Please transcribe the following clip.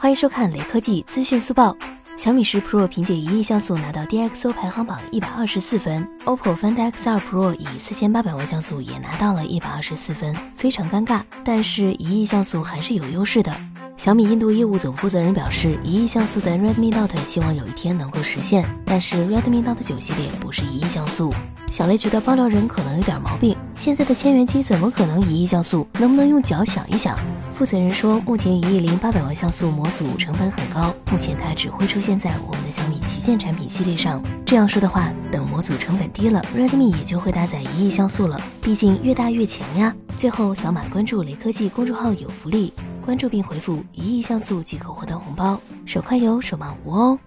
欢迎收看雷科技资讯速报。小米十 Pro 凭借一亿像素拿到 DxO 排行榜一百二十四分，OPPO Find X2 Pro 以四千八百万像素也拿到了一百二十四分，非常尴尬。但是，一亿像素还是有优势的。小米印度业务总负责人表示，一亿像素的 Redmi Note 希望有一天能够实现，但是 Redmi Note 九系列不是一亿像素。小雷觉得爆料人可能有点毛病，现在的千元机怎么可能一亿像素？能不能用脚想一想？负责人说，目前一亿零八百万像素模组成本很高，目前它只会出现在我们的小米旗舰产品系列上。这样说的话，等模组成本低了，Redmi 也就会搭载一亿像素了。毕竟越大越强呀。最后，扫码关注雷科技公众号有福利。关注并回复一亿像素即可获得红包，手快有，手慢无哦。